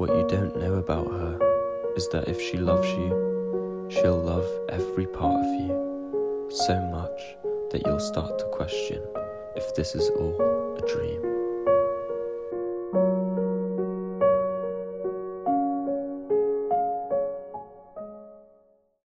What you don't know about her is that if she loves you, she'll love every part of you so much that you'll start to question if this is all a dream.